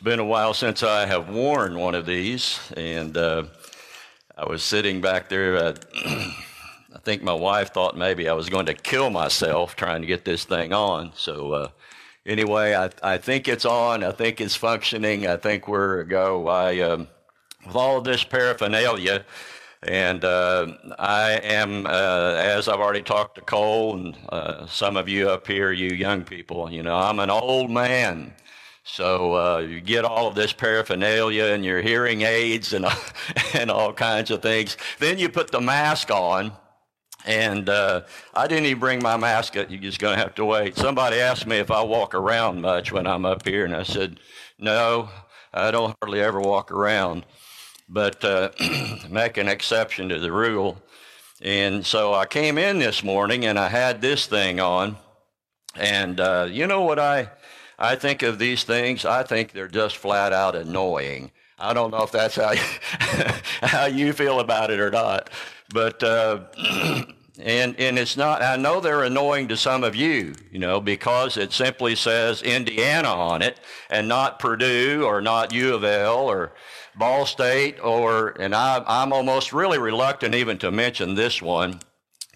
been a while since I have worn one of these, and uh, I was sitting back there. Uh, I think my wife thought maybe I was going to kill myself trying to get this thing on. So, uh, anyway, I, I think it's on. I think it's functioning. I think we're go. I, um, with all this paraphernalia, and uh, I am, uh, as I've already talked to Cole and some of you up here, you young people, you know, I'm an old man. So uh, you get all of this paraphernalia and your hearing aids and, and all kinds of things. Then you put the mask on. And uh, I didn't even bring my mask. You're just going to have to wait. Somebody asked me if I walk around much when I'm up here, and I said, no, I don't hardly ever walk around, but uh, make an exception to the rule. And so I came in this morning and I had this thing on. And uh, you know what I I think of these things, I think they're just flat out annoying. I don't know if that's how you, how you feel about it or not, but uh, and and it's not. I know they're annoying to some of you, you know, because it simply says Indiana on it and not Purdue or not U of L or Ball State or and I, I'm almost really reluctant even to mention this one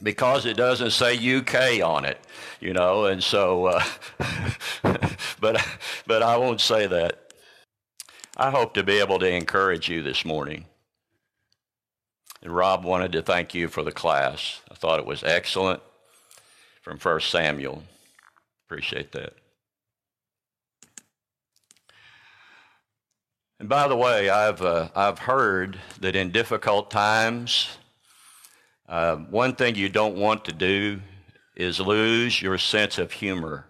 because it doesn't say UK on it, you know, and so, uh, but, but I won't say that. I hope to be able to encourage you this morning. And Rob wanted to thank you for the class. I thought it was excellent from 1 Samuel. Appreciate that. And by the way, I've, uh, I've heard that in difficult times, uh, one thing you don't want to do is lose your sense of humor.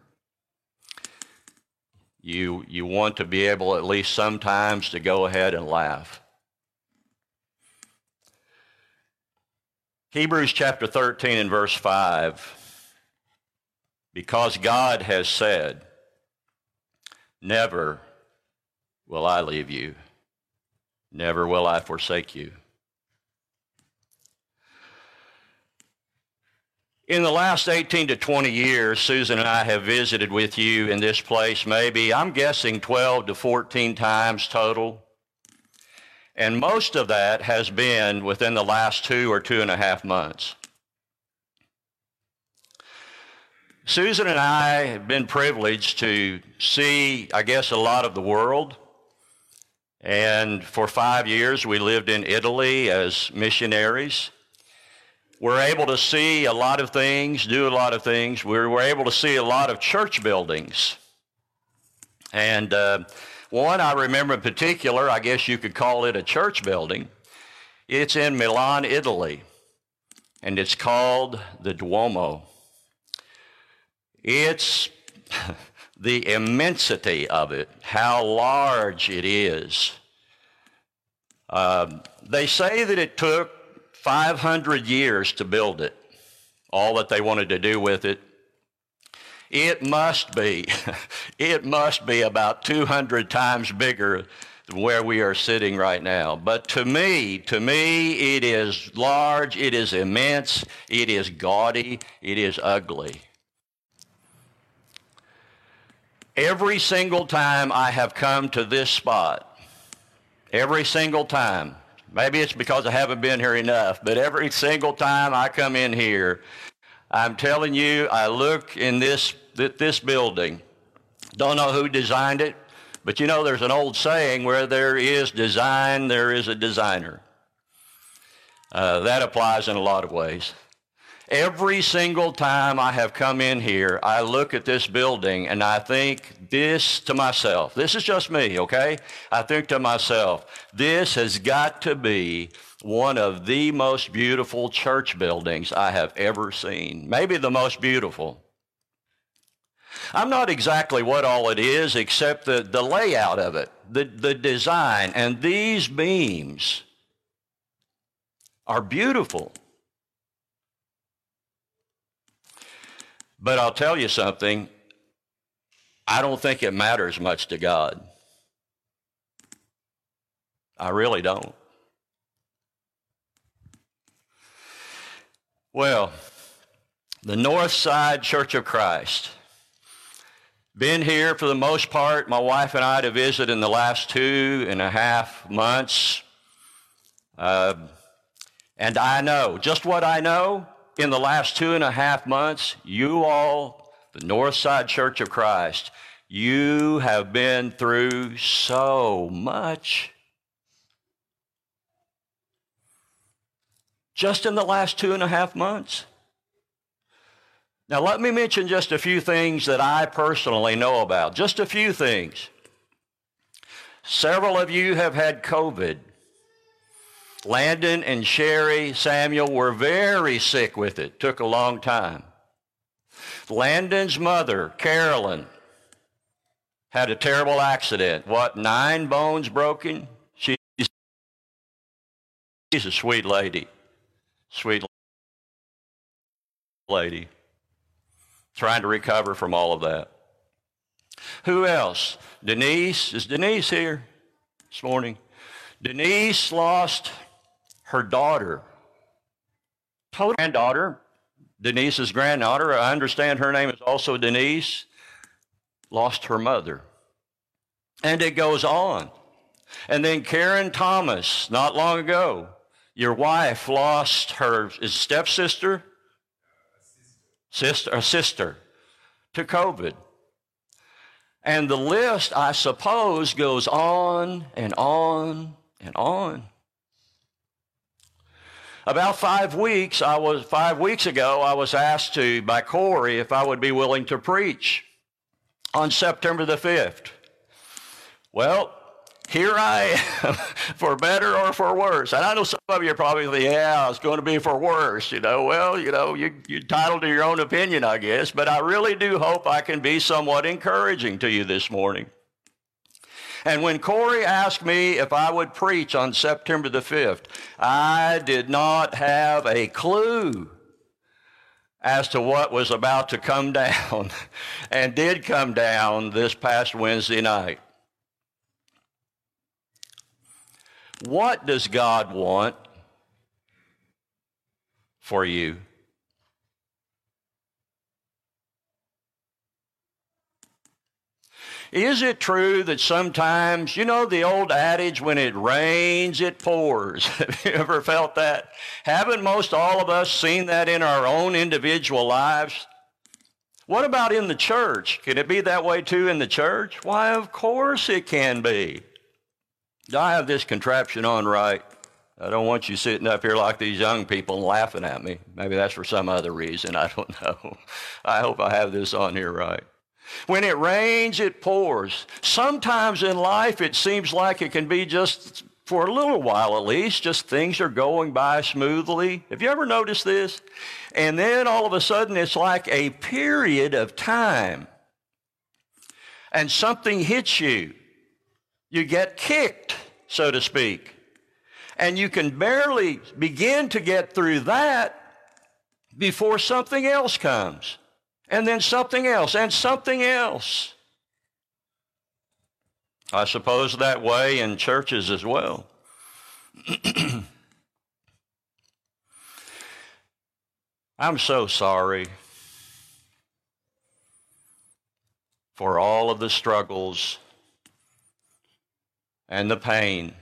You, you want to be able, at least sometimes, to go ahead and laugh. Hebrews chapter 13 and verse 5 because God has said, Never will I leave you, never will I forsake you. In the last 18 to 20 years, Susan and I have visited with you in this place maybe, I'm guessing 12 to 14 times total. And most of that has been within the last two or two and a half months. Susan and I have been privileged to see, I guess, a lot of the world. And for five years, we lived in Italy as missionaries. We're able to see a lot of things, do a lot of things. We're, we're able to see a lot of church buildings. And uh, one I remember in particular, I guess you could call it a church building. It's in Milan, Italy, and it's called the Duomo. It's the immensity of it, how large it is. Uh, they say that it took 500 years to build it, all that they wanted to do with it. It must be, it must be about 200 times bigger than where we are sitting right now. But to me, to me, it is large, it is immense, it is gaudy, it is ugly. Every single time I have come to this spot, every single time, Maybe it's because I haven't been here enough, but every single time I come in here, I'm telling you, I look in this, this building. Don't know who designed it, but you know there's an old saying where there is design, there is a designer. Uh, that applies in a lot of ways. Every single time I have come in here, I look at this building and I think this to myself. This is just me, okay? I think to myself, this has got to be one of the most beautiful church buildings I have ever seen. Maybe the most beautiful. I'm not exactly what all it is, except the, the layout of it, the, the design. And these beams are beautiful. But I'll tell you something, I don't think it matters much to God. I really don't. Well, the North Side Church of Christ. Been here for the most part, my wife and I to visit in the last two and a half months. Uh, and I know, just what I know, in the last two and a half months, you all, the Northside Church of Christ, you have been through so much. Just in the last two and a half months. Now, let me mention just a few things that I personally know about. Just a few things. Several of you have had COVID. Landon and Sherry Samuel were very sick with it. Took a long time. Landon's mother, Carolyn, had a terrible accident. What, nine bones broken? She's, she's a sweet lady. Sweet lady trying to recover from all of that. Who else? Denise. Is Denise here this morning? Denise lost her daughter, total granddaughter, Denise's granddaughter. I understand her name is also Denise. Lost her mother. And it goes on. And then Karen Thomas, not long ago, your wife lost her stepsister sister, a sister to COVID. And the list, I suppose, goes on and on and on. About five weeks, I was five weeks ago, I was asked to by Corey if I would be willing to preach on September the 5th. Well, here I am, for better or for worse. And I know some of you are probably thinking, yeah, it's going to be for worse. You know, well, you know, you, you're entitled to your own opinion, I guess. But I really do hope I can be somewhat encouraging to you this morning. And when Corey asked me if I would preach on September the 5th, I did not have a clue as to what was about to come down and did come down this past Wednesday night. What does God want for you? Is it true that sometimes, you know, the old adage, when it rains, it pours? Have you ever felt that? Haven't most all of us seen that in our own individual lives? What about in the church? Can it be that way too in the church? Why, of course it can be. Do I have this contraption on right. I don't want you sitting up here like these young people laughing at me. Maybe that's for some other reason. I don't know. I hope I have this on here right. When it rains, it pours. Sometimes in life, it seems like it can be just for a little while at least, just things are going by smoothly. Have you ever noticed this? And then all of a sudden, it's like a period of time, and something hits you you get kicked, so to speak. And you can barely begin to get through that before something else comes. And then something else, and something else. I suppose that way in churches as well. I'm so sorry for all of the struggles and the pain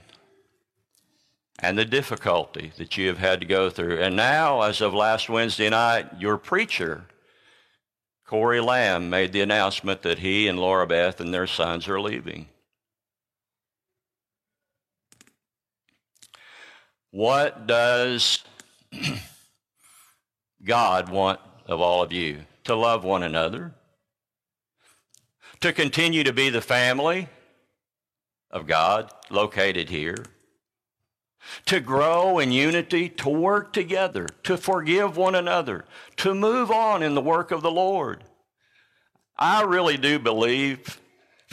and the difficulty that you have had to go through. And now, as of last Wednesday night, your preacher, Corey Lamb, made the announcement that he and Laura Beth and their sons are leaving. What does God want of all of you? To love one another, to continue to be the family of God located here, to grow in unity, to work together, to forgive one another, to move on in the work of the Lord. I really do believe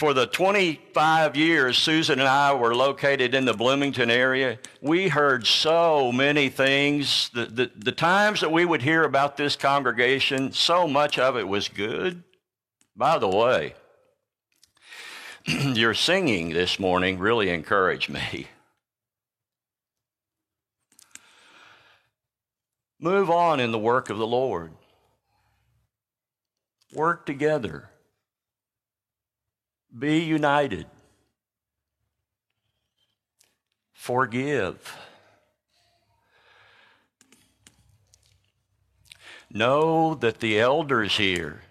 for the 25 years Susan and I were located in the Bloomington area, we heard so many things. The, the, the, times that we would hear about this congregation, so much of it was good. By the way, your singing this morning really encouraged me. Move on in the work of the Lord. Work together. Be united. Forgive. Know that the elders here,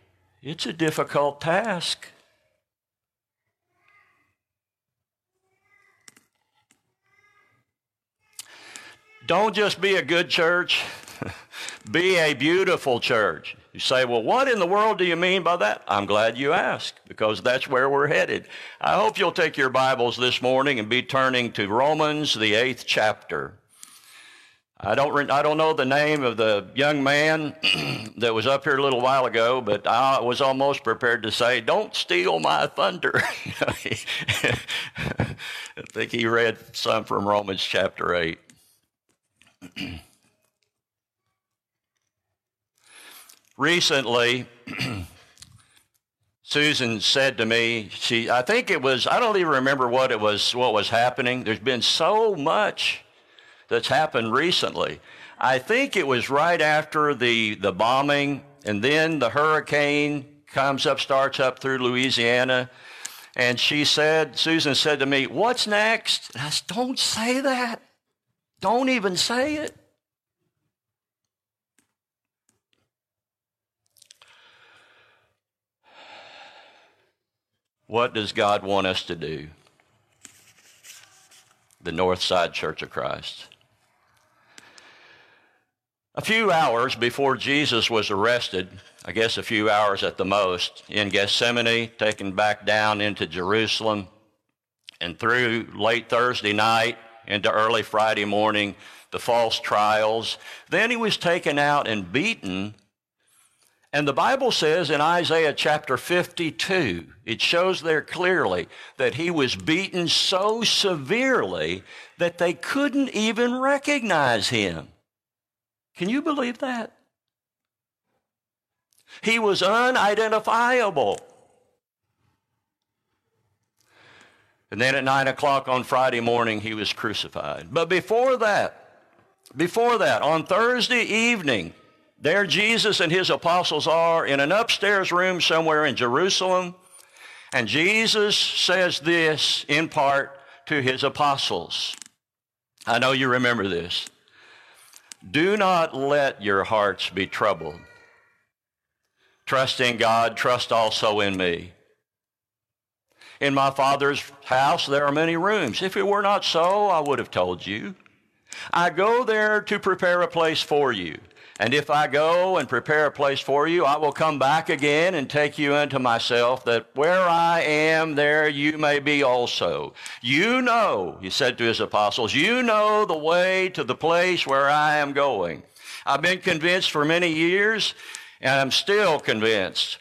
it's a difficult task. Don't just be a good church, be a beautiful church. You say, well, what in the world do you mean by that? I'm glad you asked because that's where we're headed. I hope you'll take your Bibles this morning and be turning to Romans, the eighth chapter. I don't, I don't know the name of the young man that was up here a little while ago, but I was almost prepared to say, Don't steal my thunder. I think he read some from Romans chapter 8. Recently, Susan said to me, she, I think it was, I don't even remember what it was, what was happening. There's been so much that's happened recently. I think it was right after the, the bombing, and then the hurricane comes up, starts up through Louisiana. And she said, Susan said to me, What's next? And I said, Don't say that. Don't even say it. What does God want us to do? The Northside Church of Christ. A few hours before Jesus was arrested, I guess a few hours at the most, in Gethsemane, taken back down into Jerusalem, and through late Thursday night into early Friday morning, the false trials. Then he was taken out and beaten. And the Bible says in Isaiah chapter 52, it shows there clearly that he was beaten so severely that they couldn't even recognize him. Can you believe that? He was unidentifiable. And then at nine o'clock on Friday morning, he was crucified. But before that, before that, on Thursday evening, there Jesus and his apostles are in an upstairs room somewhere in Jerusalem. And Jesus says this in part to his apostles. I know you remember this. Do not let your hearts be troubled. Trust in God, trust also in me. In my Father's house there are many rooms. If it were not so, I would have told you. I go there to prepare a place for you. And if I go and prepare a place for you, I will come back again and take you unto myself, that where I am, there you may be also. You know, he said to his apostles, you know the way to the place where I am going. I've been convinced for many years, and I'm still convinced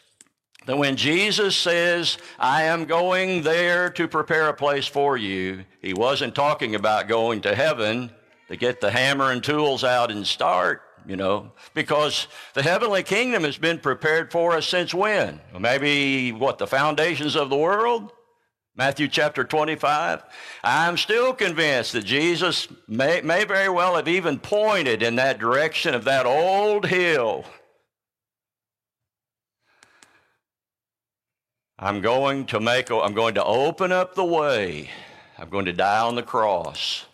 that when Jesus says, I am going there to prepare a place for you, he wasn't talking about going to heaven to get the hammer and tools out and start you know, because the heavenly kingdom has been prepared for us since when? Maybe what, the foundations of the world? Matthew chapter 25. I'm still convinced that Jesus may, may very well have even pointed in that direction of that old hill. I'm going to make, I'm going to open up the way. I'm going to die on the cross.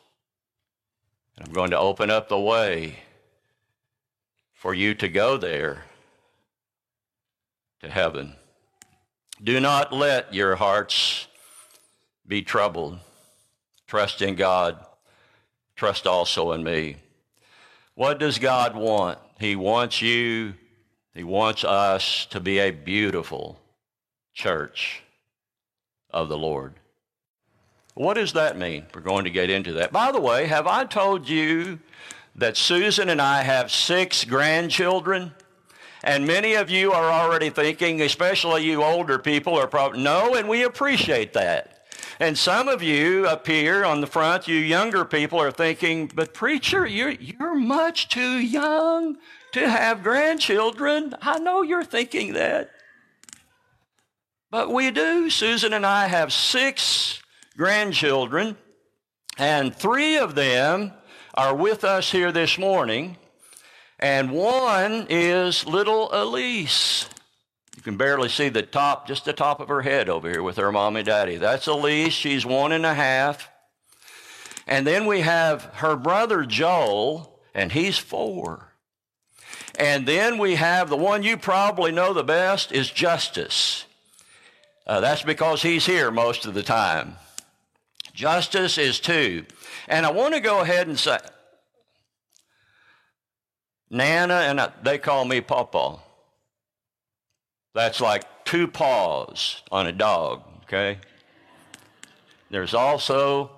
and I'm going to open up the way for you to go there to heaven. Do not let your hearts be troubled. Trust in God. Trust also in me. What does God want? He wants you, He wants us to be a beautiful church of the Lord. What does that mean? We're going to get into that. By the way, have I told you that Susan and I have six grandchildren. And many of you are already thinking, especially you older people, are probably, no, and we appreciate that. And some of you up here on the front, you younger people are thinking, but preacher, you're, you're much too young to have grandchildren. I know you're thinking that. But we do. Susan and I have six grandchildren, and three of them are with us here this morning, and one is little Elise. You can barely see the top, just the top of her head over here with her mom and daddy. That's Elise. She's one and a half. And then we have her brother Joel, and he's four. And then we have the one you probably know the best is Justice. Uh, that's because he's here most of the time. Justice is two. And I want to go ahead and say, Nana, and I, they call me Papa. That's like two paws on a dog, okay? There's also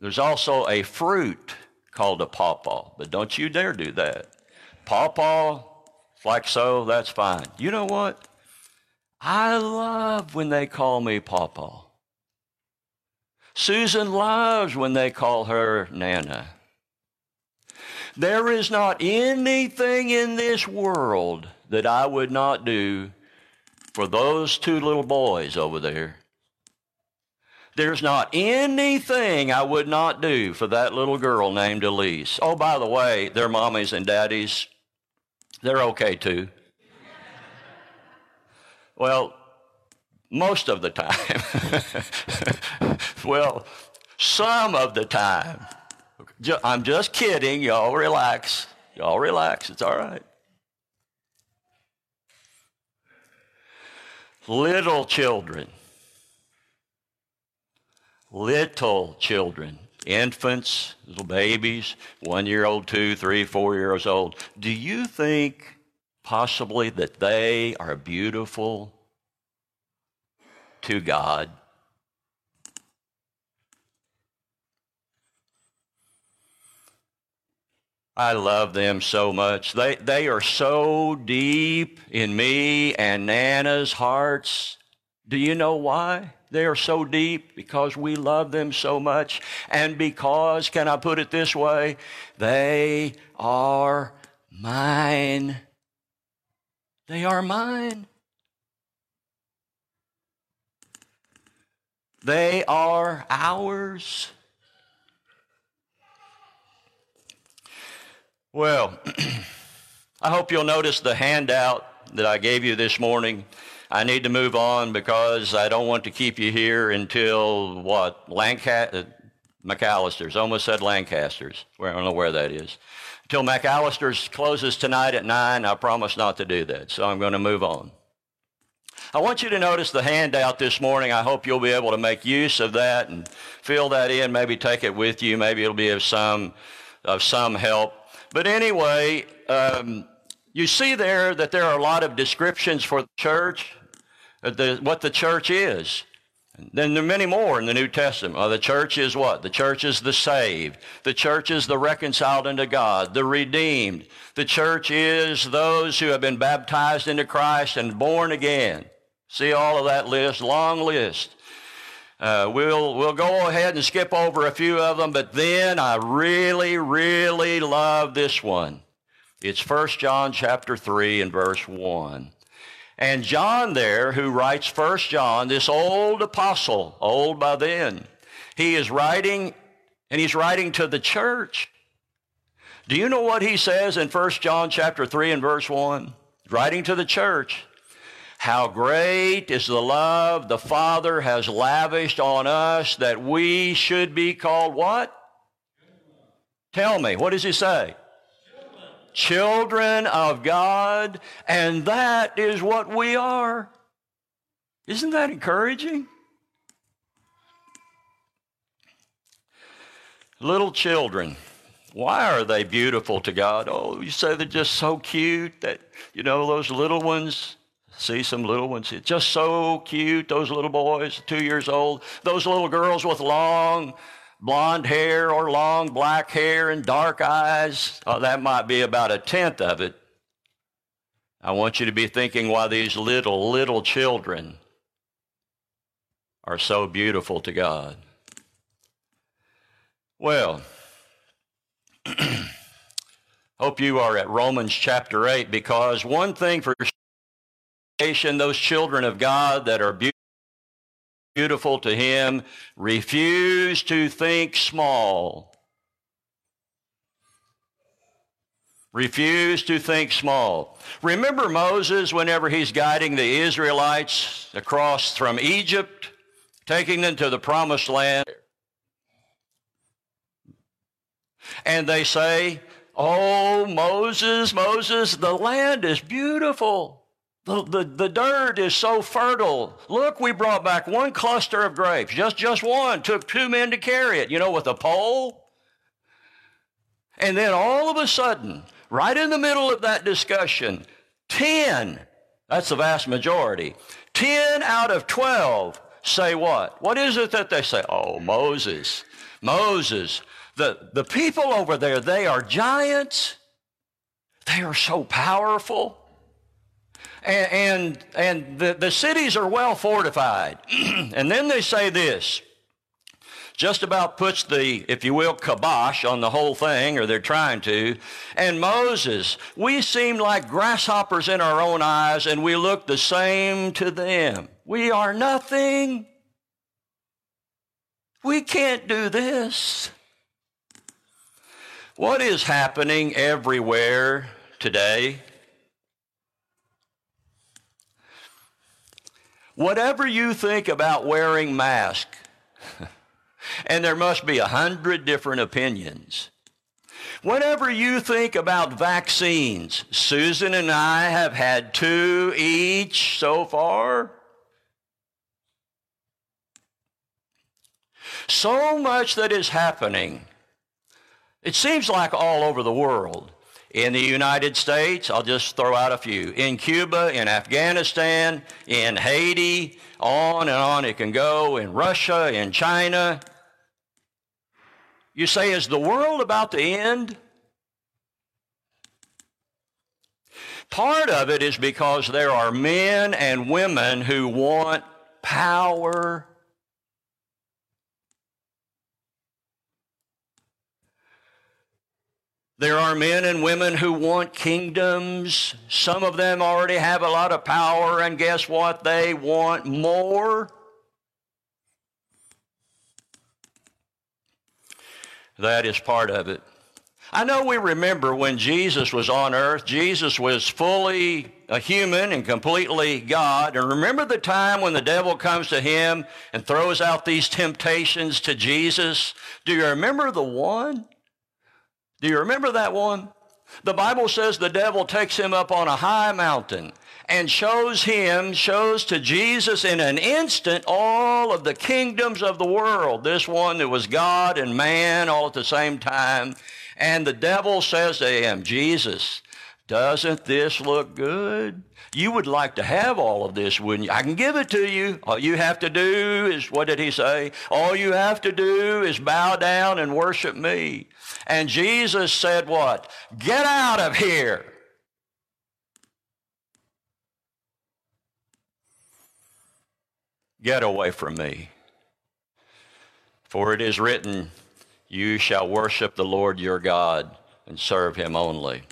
there's also a fruit called a pawpaw, but don't you dare do that. Pawpaw, like so, that's fine. You know what? I love when they call me Pawpaw. Susan loves when they call her Nana. There is not anything in this world that I would not do for those two little boys over there. There's not anything I would not do for that little girl named Elise. Oh, by the way, their mommies and daddies, they're okay too. well, most of the time. well, some of the time. I'm just kidding. Y'all relax. Y'all relax. It's all right. Little children little children, infants, little babies, one year old, two, three, four years old, do you think possibly that they are beautiful to God? I love them so much. They, they are so deep in me and Nana's hearts. Do you know why? They are so deep because we love them so much. And because, can I put it this way? They are mine. They are mine. They are ours. Well, I hope you'll notice the handout that I gave you this morning. I need to move on because I don't want to keep you here until what? Lancaster, uh, McAllister's. Almost said Lancaster's. I don't know where that is. Until McAllister's closes tonight at 9, I promise not to do that. So I'm going to move on. I want you to notice the handout this morning. I hope you'll be able to make use of that and fill that in. Maybe take it with you. Maybe it'll be of some, of some help. But anyway, um, you see there that there are a lot of descriptions for the church, uh, the, what the church is. Then there are many more in the New Testament. The church is what? The church is the saved. The church is the reconciled unto God, the redeemed. The church is those who have been baptized into Christ and born again. See all of that list, long list. Uh, we'll, we'll go ahead and skip over a few of them, but then I really, really love this one. It's 1 John chapter 3 and verse 1. And John there, who writes 1 John, this old apostle, old by then, he is writing, and he's writing to the church. Do you know what he says in 1 John chapter 3 and verse 1? Writing to the church. How great is the love the Father has lavished on us that we should be called what? Tell me, what does he say? children of God, and that is what we are. Isn't that encouraging? Little children, why are they beautiful to God? Oh, you say they're just so cute that, you know, those little ones, see some little ones, It's just so cute, those little boys, two years old, those little girls with long, blonde hair or long black hair and dark eyes, oh, that might be about a tenth of it. I want you to be thinking why these little, little children are so beautiful to God. Well, hope you are at Romans chapter 8 because one thing for those children of God that are beautiful to him. Refuse to think small. Refuse to think small. Remember Moses whenever he's guiding the Israelites across from Egypt, taking them to the promised land. And they say, Oh, Moses, Moses, the land is beautiful. The, the, the dirt is so fertile. Look, we brought back one cluster of grapes, just, just one. Took two men to carry it, you know, with a pole. And then all of a sudden, right in the middle of that discussion, 10, that's the vast majority, 10 out of 12 say what? What is it that they say? Oh, Moses, Moses. The, the people over there, they are giants. They are so powerful. And, and, and the, the cities are well fortified. and then they say this just about puts the, if you will, kibosh on the whole thing, or they're trying to. And Moses, we seem like grasshoppers in our own eyes, and we look the same to them. We are nothing. We can't do this. What is happening everywhere today? Whatever you think about wearing masks, and there must be a hundred different opinions. Whenever you think about vaccines, Susan and I have had two each so far. So much that is happening. It seems like all over the world. In the United States, I'll just throw out a few. In Cuba, in Afghanistan, in Haiti, on and on it can go. In Russia, in China, you say, is the world about to end? Part of it is because there are men and women who want power. There are men and women who want kingdoms. Some of them already have a lot of power, and guess what? They want more. That is part of it. I know we remember when Jesus was on earth, Jesus was fully a human and completely God. And remember the time when the devil comes to him and throws out these temptations to Jesus? Do you remember the one? Do you remember that one? The Bible says the devil takes him up on a high mountain and shows him, shows to Jesus in an instant all of the kingdoms of the world. This one that was God and man all at the same time. And the devil says to him, Jesus, doesn't this look good? You would like to have all of this, wouldn't you? I can give it to you. All you have to do is, what did he say? All you have to do is bow down and worship me. And Jesus said, What? Get out of here. Get away from me. For it is written, You shall worship the Lord your God and serve him only.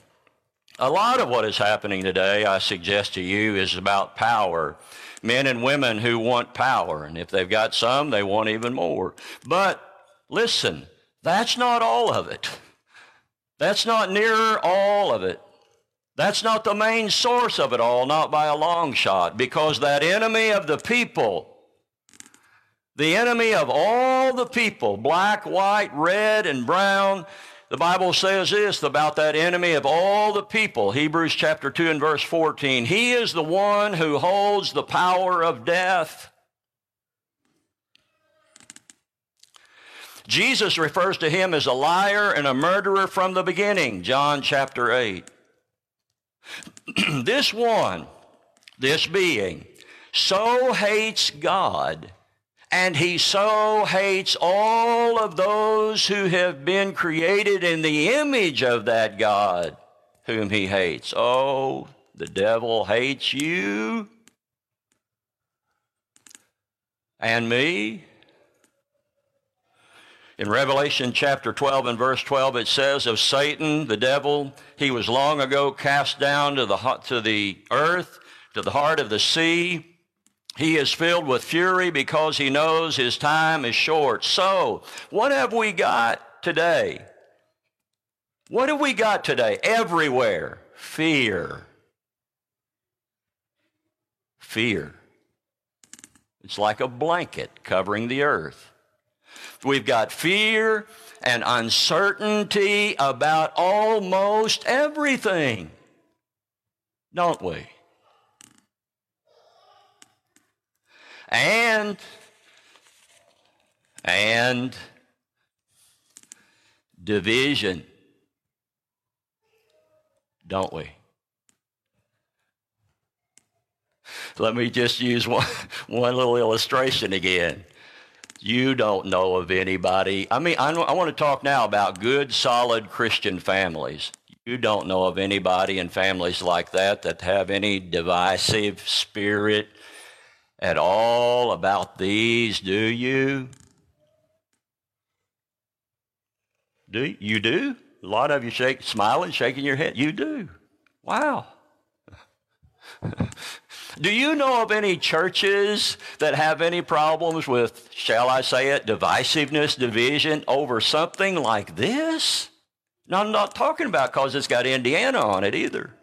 A lot of what is happening today, I suggest to you, is about power. Men and women who want power. And if they've got some, they want even more. But listen, that's not all of it. That's not near all of it. That's not the main source of it all, not by a long shot, because that enemy of the people the enemy of all the people, black, white, red, and brown. The Bible says this about that enemy of all the people, Hebrews chapter 2 and verse 14. He is the one who holds the power of death. Jesus refers to him as a liar and a murderer from the beginning, John chapter 8. this one, this being, so hates God and he so hates all of those who have been created in the image of that God whom he hates. Oh, the devil hates you and me. In Revelation chapter 12 and verse 12, it says of Satan, the devil, he was long ago cast down to the, to the earth, to the heart of the sea he is filled with fury because he knows his time is short. So, what have we got today? What have we got today? Everywhere. Fear. Fear. It's like a blanket covering the earth. We've got fear and uncertainty about almost everything, don't we? And, and division, don't we? Let me just use one, one little illustration again. You don't know of anybody. I mean, I, I want to talk now about good, solid Christian families. You don't know of anybody in families like that that have any divisive spirit at all about these, do you? Do you do? A lot of you shake, smiling, shaking your head. You do. Wow. Do you know of any churches that have any problems with, shall I say it, divisiveness, division over something like this? Now, I'm not talking about because it's got Indiana on it either.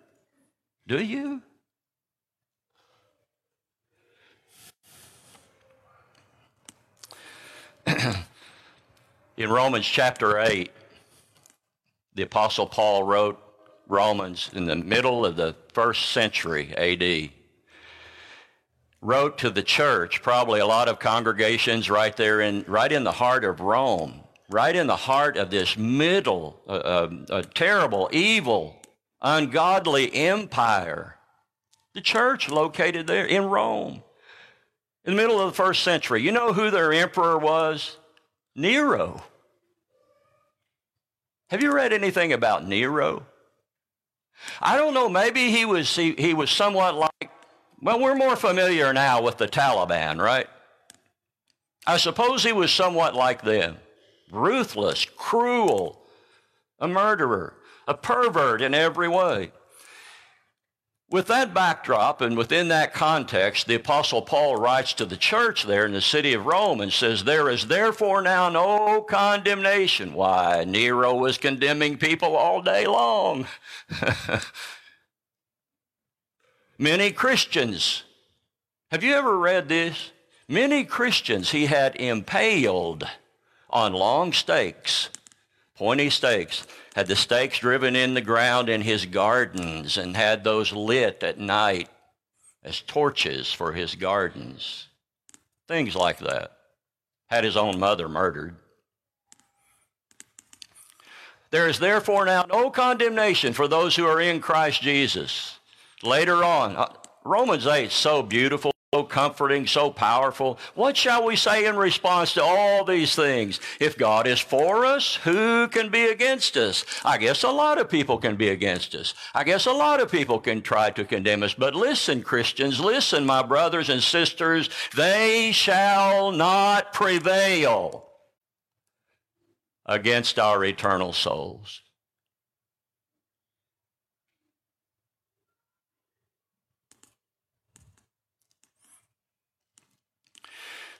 Do you? in Romans chapter 8, the Apostle Paul wrote Romans in the middle of the first century AD wrote to the church, probably a lot of congregations right there in, right in the heart of Rome, right in the heart of this middle, uh, uh, terrible, evil, ungodly empire. The church located there in Rome. In the middle of the first century, you know who their emperor was? Nero. Have you read anything about Nero? I don't know, maybe he was, he, he was somewhat like well, we're more familiar now with the Taliban, right? I suppose he was somewhat like them ruthless, cruel, a murderer, a pervert in every way. With that backdrop and within that context, the Apostle Paul writes to the church there in the city of Rome and says, There is therefore now no condemnation. Why? Nero was condemning people all day long. Many Christians, have you ever read this? Many Christians he had impaled on long stakes, pointy stakes, had the stakes driven in the ground in his gardens and had those lit at night as torches for his gardens. Things like that. Had his own mother murdered. There is therefore now no condemnation for those who are in Christ Jesus. Later on, uh, Romans 8 so beautiful, so comforting, so powerful. What shall we say in response to all these things? If God is for us, who can be against us? I guess a lot of people can be against us. I guess a lot of people can try to condemn us. But listen, Christians, listen, my brothers and sisters, they shall not prevail against our eternal souls.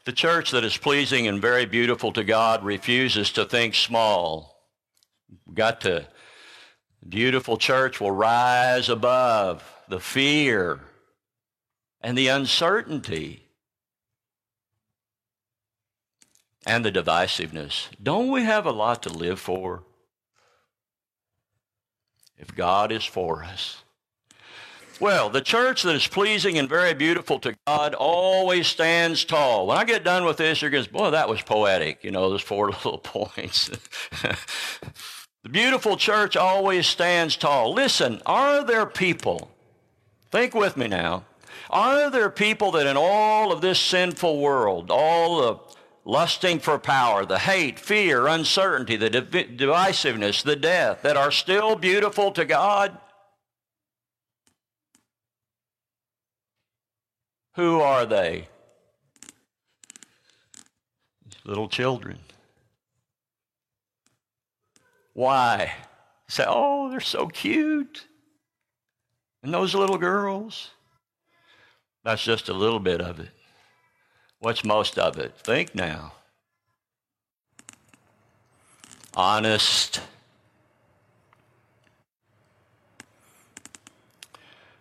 The church that is pleasing and very beautiful to God refuses to think small. Got to, beautiful church will rise above the fear and the uncertainty and the divisiveness. Don't we have a lot to live for? If God is for us. Well, the church that is pleasing and very beautiful to God always stands tall. When I get done with this, you're going boy, that was poetic, you know, those four little points. the beautiful church always stands tall. Listen, are there people, think with me now, are there people that in all of this sinful world, all the lusting for power, the hate, fear, uncertainty, the div- divisiveness, the death, that are still beautiful to God? Who are they? Little children. Why? Say, oh, they're so cute. And those little girls. That's just a little bit of it. What's most of it? Think now. Honest.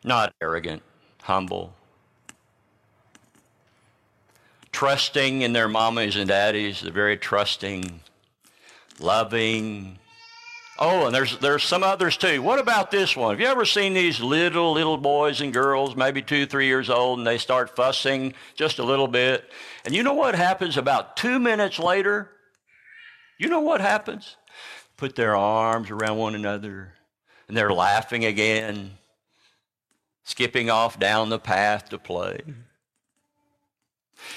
Not arrogant, humble, trusting in their mommies and daddies, they're very trusting, loving. Oh, and there's there's some others too. What about this one? Have you ever seen these little little boys and girls, maybe two, three years old, and they start fussing just a little bit? And you know what happens about two minutes later? You know what happens? Put their arms around one another, and they're laughing again, skipping off down the path to play.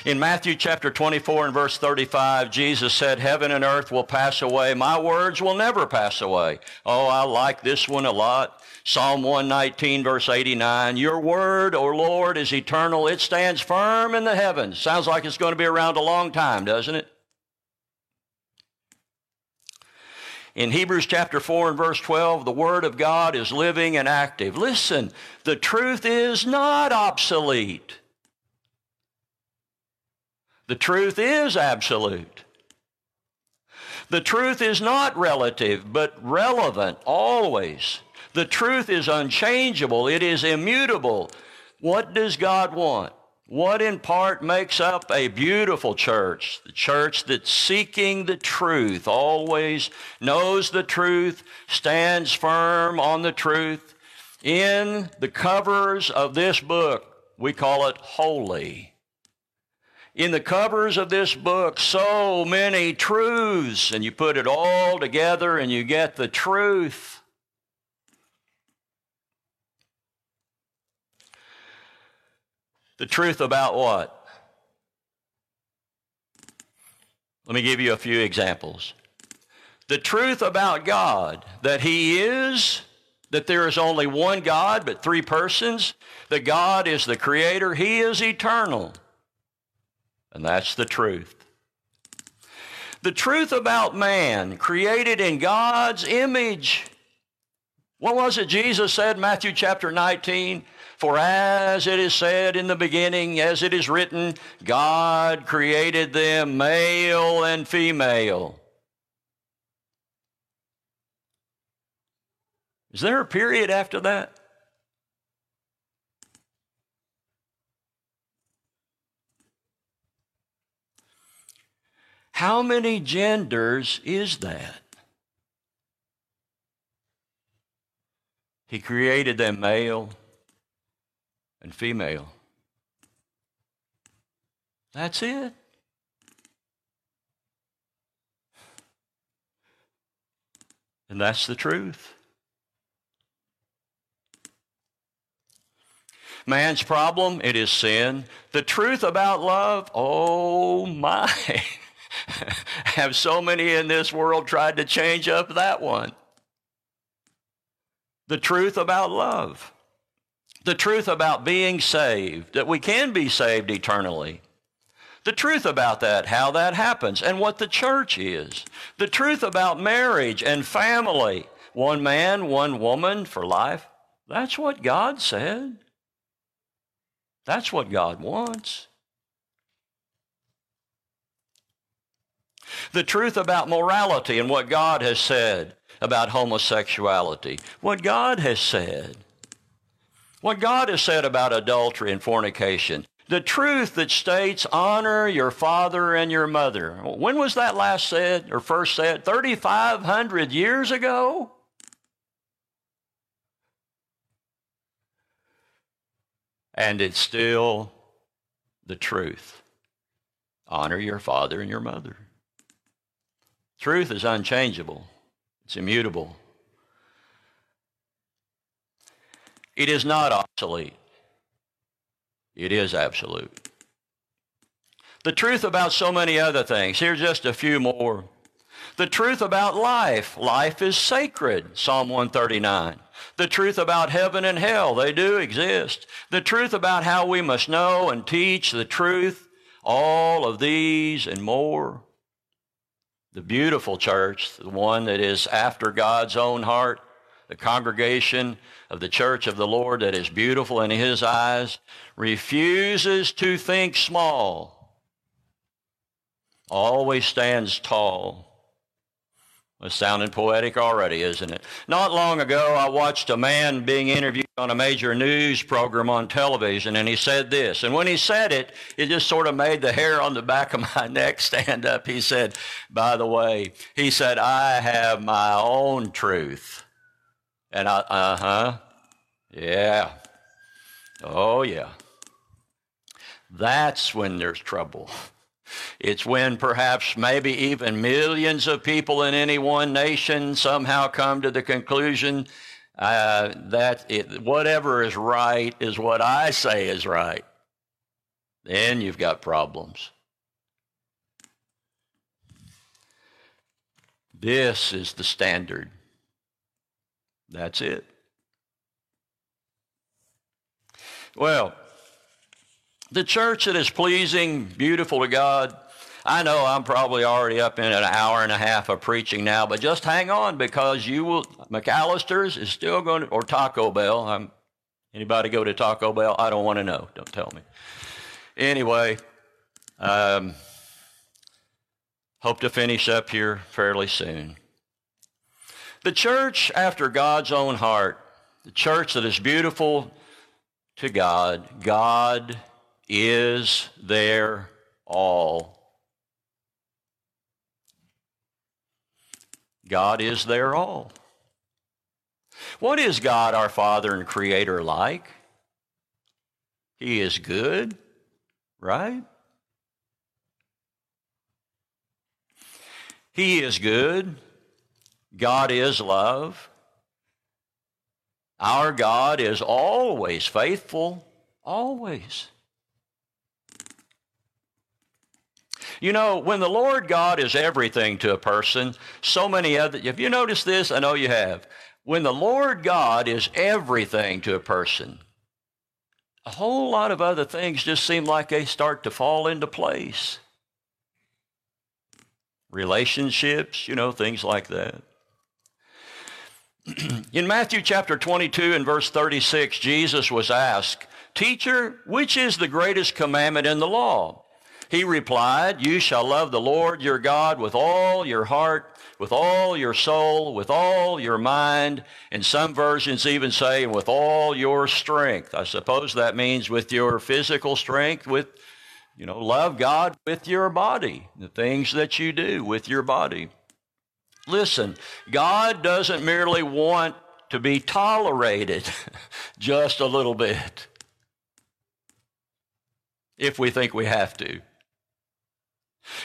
In Matthew chapter 24 and verse 35, Jesus said, Heaven and earth will pass away. My words will never pass away. Oh, I like this one a lot. Psalm 119 verse 89, Your word, O Lord, is eternal. It stands firm in the heavens. Sounds like it's going to be around a long time, doesn't it? In Hebrews chapter 4 and verse 12, the Word of God is living and active. Listen, the truth is not obsolete. The truth is absolute. The truth is not relative, but relevant always. The truth is unchangeable, it is immutable. What does God want? What in part makes up a beautiful church? The church that's seeking the truth, always knows the truth, stands firm on the truth. In the covers of this book, we call it holy in the covers of this book so many truths, and you put it all together and you get the truth. The truth about what? Let me give you a few examples. The truth about God, that He is, that there is only one God but three persons, that God is the Creator, He is eternal. And that's the truth. The truth about man, created in God's image. What was it Jesus said, Matthew chapter 19? For as it is said in the beginning, as it is written, God created them male and female. Is there a period after that? How many genders is that? He created them male and female. That's it. And that's the truth. Man's problem, it is sin. The truth about love, oh my. Have so many in this world tried to change up that one? The truth about love, the truth about being saved, that we can be saved eternally. The truth about that, how that happens, and what the church is. The truth about marriage and family, one man, one woman for life. That's what God said. That's what God wants. The truth about morality and what God has said about homosexuality. What God has said. What God has said about adultery and fornication. The truth that states honor your father and your mother. When was that last said or first said? 3,500 years ago? And it's still the truth. Honor your father and your mother. Truth is unchangeable, it's immutable. It is not obsolete, it is absolute. The truth about so many other things. Here's just a few more. The truth about life. Life is sacred, Psalm 139. The truth about heaven and hell. They do exist. The truth about how we must know and teach the truth. All of these and more the beautiful church, the one that is after God's own heart, the congregation of the church of the Lord that is beautiful in his eyes, refuses to think small, always stands tall. It's sounding poetic already, isn't it? Not long ago, I watched a man being interviewed on a major news program on television, and he said this. And when he said it, it just sort of made the hair on the back of my neck stand up. He said, By the way, he said, I have my own truth. And I, uh huh, yeah. Oh, yeah. That's when there's trouble. It's when perhaps maybe even millions of people in any one nation somehow come to the conclusion uh, that it, whatever is right is what I say is right. Then you've got problems. This is the standard. That's it. Well, the church that is pleasing, beautiful to God, I know I'm probably already up in an hour and a half of preaching now, but just hang on because you will, McAlister's is still going to, or Taco Bell. I'm, anybody go to Taco Bell? I don't want to know. Don't tell me. Anyway, um, hope to finish up here fairly soon. The church after God's own heart, the church that is beautiful to God, God is their all. God is their all. What is God, our Father and Creator, like? He is good, right? He is good. God is love. Our God is always faithful, always. You know, when the Lord God is everything to a person, so many other, have you noticed this? I know you have. When the Lord God is everything to a person, a whole lot of other things just seem like they start to fall into place. Relationships, you know, things like that. In Matthew chapter 22 and verse 36, Jesus was asked, Teacher, which is the greatest commandment in the law? He replied, You shall love the Lord your God with all your heart, with all your soul, with all your mind, and some versions even say, with all your strength. I suppose that means with your physical strength, with, you know, love God with your body, the things that you do with your body. Listen, God doesn't merely want to be tolerated just a little bit if we think we have to.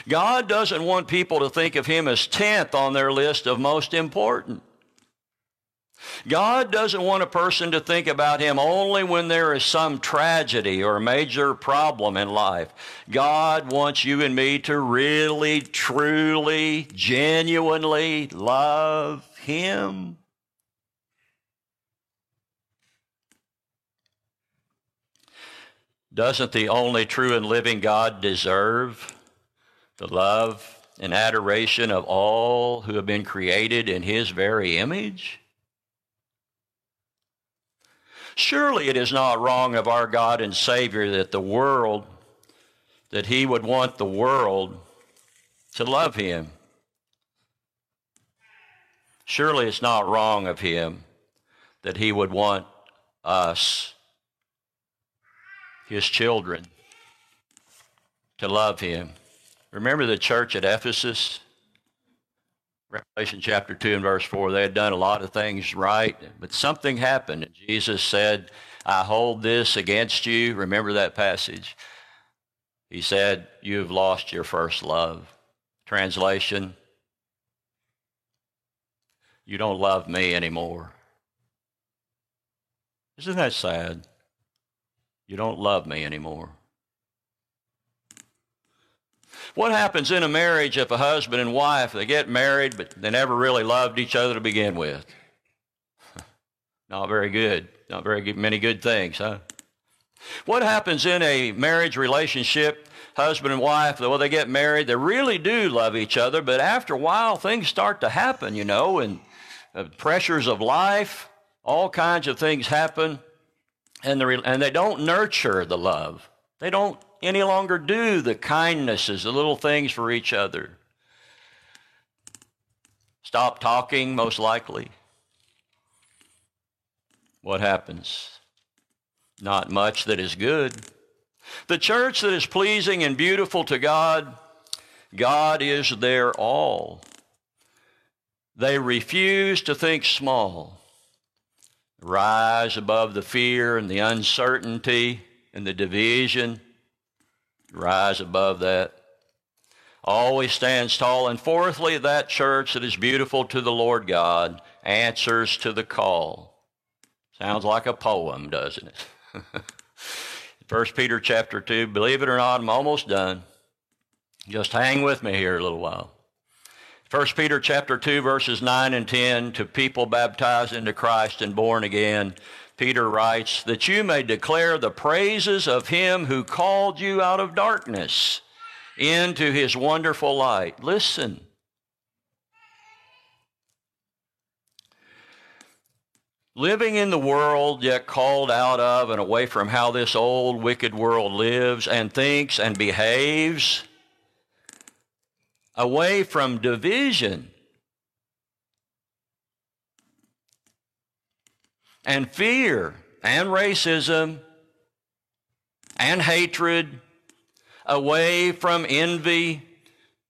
God doesn't want people to think of Him as 10th on their list of most important. God doesn't want a person to think about Him only when there is some tragedy or major problem in life. God wants you and me to really, truly, genuinely love Him. Doesn't the only true and living God deserve the love and adoration of all who have been created in his very image? Surely it is not wrong of our God and Savior that the world, that he would want the world to love him. Surely it's not wrong of him that he would want us, his children, to love him. Remember the church at Ephesus? Revelation chapter 2 and verse 4, they had done a lot of things right, but something happened. Jesus said, I hold this against you. Remember that passage? He said, You have lost your first love. Translation, you don't love me anymore. Isn't that sad? You don't love me anymore. What happens in a marriage if a husband and wife, they get married, but they never really loved each other to begin with? Not very good. Not very good, many good things, huh? What happens in a marriage relationship, husband and wife, well, they get married, they really do love each other, but after a while, things start to happen, you know, and uh, pressures of life, all kinds of things happen, and, the, and they don't nurture the love. They don't any longer do the kindnesses, the little things for each other. Stop talking, most likely. what happens? Not much that is good. The church that is pleasing and beautiful to God, God is their all. They refuse to think small, rise above the fear and the uncertainty and the division, rise above that. Always stands tall. And fourthly, that church that is beautiful to the Lord God answers to the call. Sounds like a poem, doesn't it? First Peter chapter 2, believe it or not, I'm almost done. Just hang with me here a little while. 1 Peter chapter 2 verses 9 and 10 to people baptized into Christ and born again. Peter writes that you may declare the praises of him who called you out of darkness into his wonderful light. Listen. Living in the world, yet called out of and away from how this old wicked world lives and thinks and behaves, away from division and fear and racism and hatred, away from envy,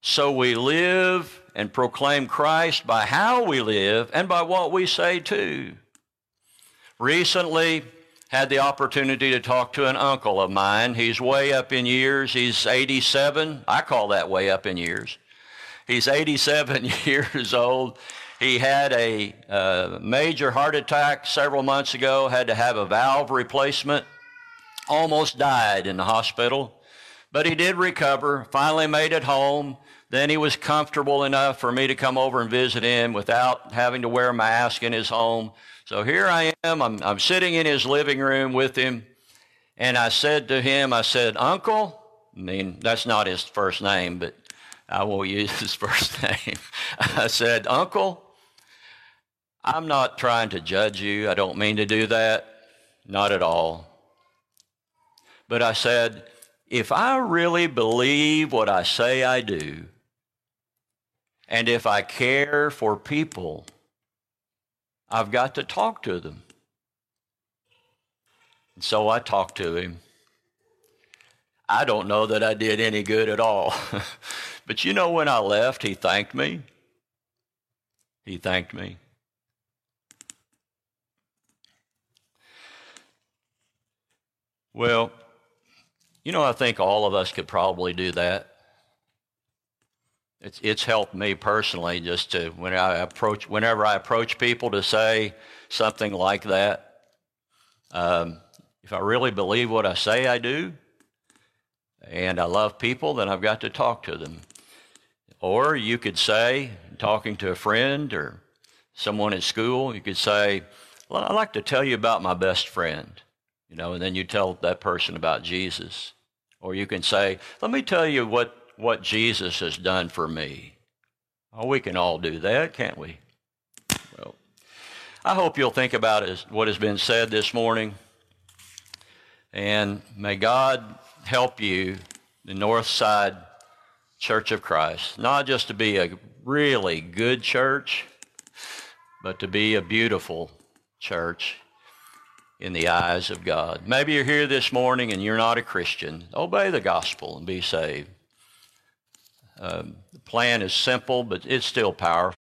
so we live and proclaim Christ by how we live and by what we say too. Recently, had the opportunity to talk to an uncle of mine. He's way up in years. He's 87. I call that way up in years. He's 87 years old. He had a uh, major heart attack several months ago, had to have a valve replacement, almost died in the hospital. But he did recover, finally made it home. Then he was comfortable enough for me to come over and visit him without having to wear a mask in his home. So here I am. I'm, I'm sitting in his living room with him. And I said to him, I said, Uncle, I mean, that's not his first name, but I won't use his first name. I said, Uncle, I'm not trying to judge you. I don't mean to do that. Not at all. But I said, if I really believe what I say I do, and if I care for people, I've got to talk to them. And so I talked to him. I don't know that I did any good at all. but you know, when I left, he thanked me. He thanked me. Well, you know, I think all of us could probably do that. It's, it's helped me personally just to when I approach whenever I approach people to say something like that. Um, if I really believe what I say I do, and I love people, then I've got to talk to them. Or you could say, talking to a friend or someone at school, you could say, "Well, I'd like to tell you about my best friend," you know, and then you tell that person about Jesus. Or you can say, "Let me tell you what what Jesus has done for me. Oh, we can all do that, can't we? Well, I hope you'll think about what has been said this morning. And may God help you, the North Side Church of Christ, not just to be a really good church, but to be a beautiful church in the eyes of God. Maybe you're here this morning and you're not a Christian. Obey the gospel and be saved. Um, the plan is simple, but it's still powerful.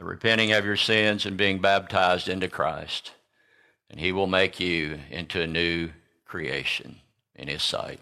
Repenting of your sins and being baptized into Christ, and He will make you into a new creation in His sight.